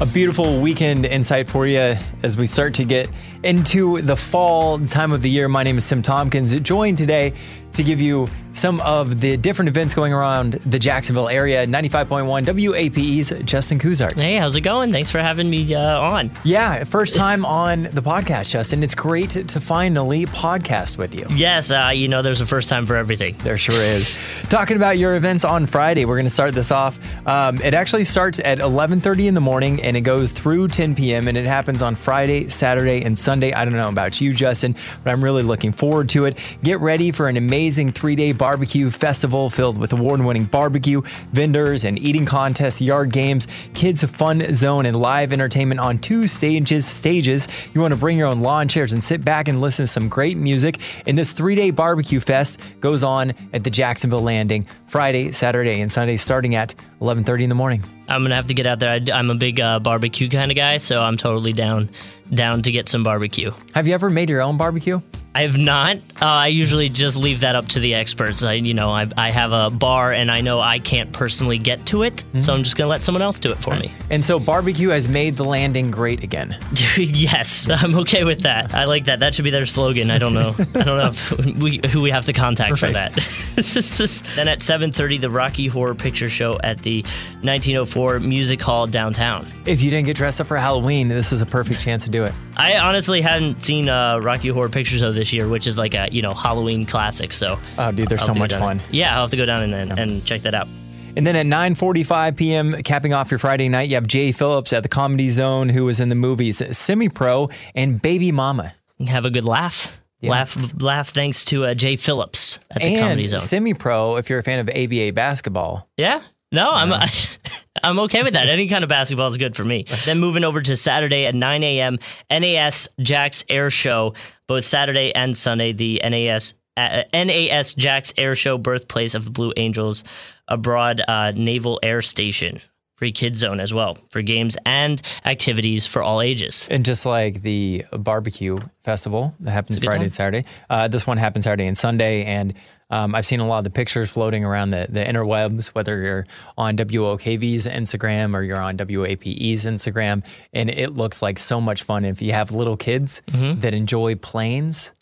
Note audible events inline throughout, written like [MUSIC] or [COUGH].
A beautiful weekend insight for you as we start to get into the fall time of the year. My name is Tim Tompkins, joined today to give you some of the different events going around the Jacksonville area. 95.1 WAPE's Justin Kuzart. Hey, how's it going? Thanks for having me uh, on. Yeah, first time on the podcast, Justin. It's great to finally podcast with you. Yes, uh, you know, there's a first time for everything. There sure is. Talking about your events on Friday, we're going to start this off. Um, it actually starts at 11:30 in the morning and it goes through 10 p.m. and it happens on Friday, Saturday, and Sunday. I don't know about you, Justin, but I'm really looking forward to it. Get ready for an amazing three-day barbecue festival filled with award-winning barbecue vendors and eating contests, yard games, kids fun zone, and live entertainment on two stages. Stages. You want to bring your own lawn chairs and sit back and listen to some great music. And this three-day barbecue fest goes on at the Jacksonville Landing Friday, Saturday, and Sunday, starting at 11:30 in the morning. I'm gonna have to get out there. I, am a big uh, barbecue kind of guy, so I'm totally down down to get some barbecue. Have you ever made your own barbecue? I have not. Uh, I usually just leave that up to the experts. I, you know, I, I have a bar and I know I can't personally get to it, mm-hmm. so I'm just gonna let someone else do it for me. And so barbecue has made the landing great again. [LAUGHS] yes, yes, I'm okay with that. I like that. That should be their slogan. I don't know. I don't know [LAUGHS] we, who we have to contact Perfect. for that. [LAUGHS] then at 7:30, the Rocky Horror Picture Show at the 1904 Music Hall downtown. If you didn't get dressed up for Halloween, this is a perfect chance to do it. I honestly hadn't seen uh, Rocky Horror Picture Show this year, which is like a you know Halloween classic. So oh, dude, there's so much fun. Yeah, I'll have to go down and and, and check that out. And then at 9:45 p.m., capping off your Friday night, you have Jay Phillips at the Comedy Zone, who was in the movies Semi Pro and Baby Mama. Have a good laugh. Yeah. Laugh, laugh! Thanks to uh, Jay Phillips at the and Comedy Zone. Semi-pro, if you're a fan of ABA basketball. Yeah, no, I'm I, [LAUGHS] I'm okay with that. Any kind of basketball is good for me. [LAUGHS] then moving over to Saturday at 9 a.m. NAS Jax Air Show, both Saturday and Sunday. The NAS uh, NAS Jax Air Show, birthplace of the Blue Angels, abroad uh, Naval Air Station free kid zone as well for games and activities for all ages. And just like the barbecue festival that happens Friday and Saturday, uh, this one happens Saturday and Sunday. And um, I've seen a lot of the pictures floating around the, the interwebs, whether you're on WOKV's Instagram or you're on WAPE's Instagram. And it looks like so much fun. If you have little kids mm-hmm. that enjoy planes,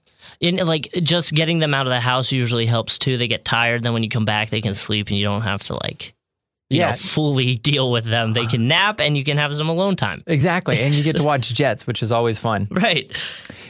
in like just getting them out of the house usually helps too. They get tired, then when you come back, they can sleep, and you don't have to like yeah. Know, fully deal with them. They can nap and you can have some alone time. Exactly. And you get to [LAUGHS] watch Jets, which is always fun. Right.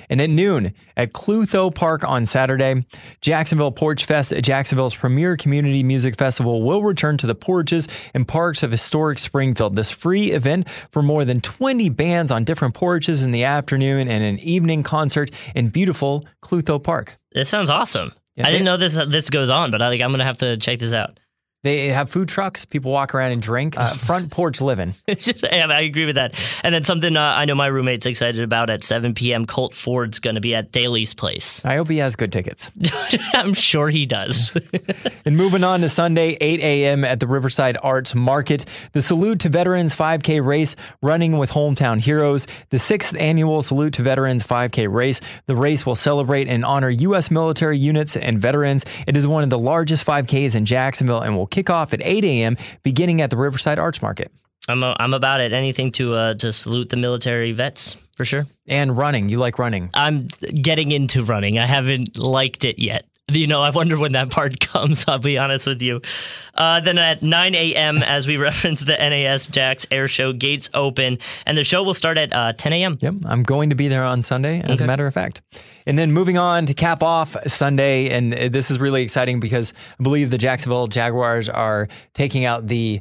And at noon at Klutho Park on Saturday, Jacksonville Porch Fest, Jacksonville's premier community music festival, will return to the porches and parks of historic Springfield. This free event for more than 20 bands on different porches in the afternoon and an evening concert in beautiful Klutho Park. It sounds awesome. Yeah, I didn't know this this goes on, but I, like, I'm going to have to check this out. They have food trucks. People walk around and drink. Uh, [LAUGHS] front porch living. [LAUGHS] Just, yeah, I agree with that. And then something uh, I know my roommate's excited about at 7 p.m. Colt Ford's going to be at Daily's place. I hope he has good tickets. [LAUGHS] I'm sure he does. and moving on to Sunday, 8 a.m. at the Riverside Arts Market, the Salute to Veterans 5K race running with hometown heroes. The sixth annual Salute to Veterans 5K race. The race will celebrate and honor U.S. military units and veterans. It is one of the largest 5Ks in Jacksonville and will kick off at 8 a.m., beginning at the Riverside Arts Market. I'm, a, I'm about it. Anything to uh, to salute the military vets for sure. And running. You like running? I'm getting into running. I haven't liked it yet you know, I wonder when that part [LAUGHS] comes. I'll be honest with you. Uh, then at 9 a.m., as we [LAUGHS] reference the NAS Jax Air Show, gates open, and the show will start at uh, 10 a.m. Yep, I'm going to be there on Sunday, as okay. a matter of fact. And then moving on to cap off Sunday, and this is really exciting because I believe the Jacksonville Jaguars are taking out the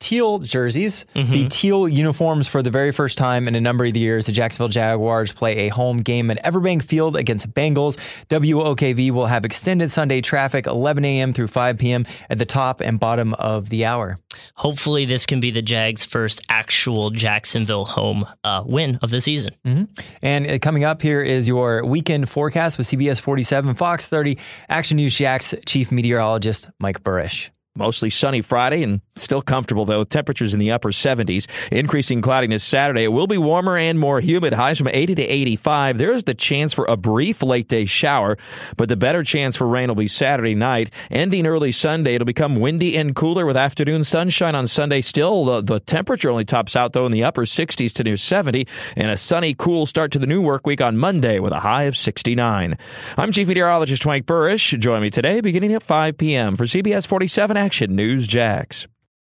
teal jerseys, mm-hmm. the teal uniforms for the very first time in a number of years. The Jacksonville Jaguars play a home game at Everbank Field against Bengals. WOKV will have extended Sunday traffic 11 a.m. through 5 p.m. at the top and bottom of the hour. Hopefully, this can be the Jags' first actual Jacksonville home uh, win of the season. Mm-hmm. And uh, coming up here is your weekend forecast with CBS 47, Fox 30, Action News Jax chief meteorologist Mike Buresh. Mostly sunny Friday and still comfortable, though. Temperatures in the upper 70s. Increasing cloudiness Saturday. It will be warmer and more humid. Highs from 80 to 85. There is the chance for a brief late day shower, but the better chance for rain will be Saturday night. Ending early Sunday, it'll become windy and cooler with afternoon sunshine on Sunday. Still, the, the temperature only tops out, though, in the upper 60s to near 70, and a sunny, cool start to the new work week on Monday with a high of 69. I'm Chief Meteorologist Mike Buresh. Join me today beginning at 5 p.m. for CBS 47 Action News Jax.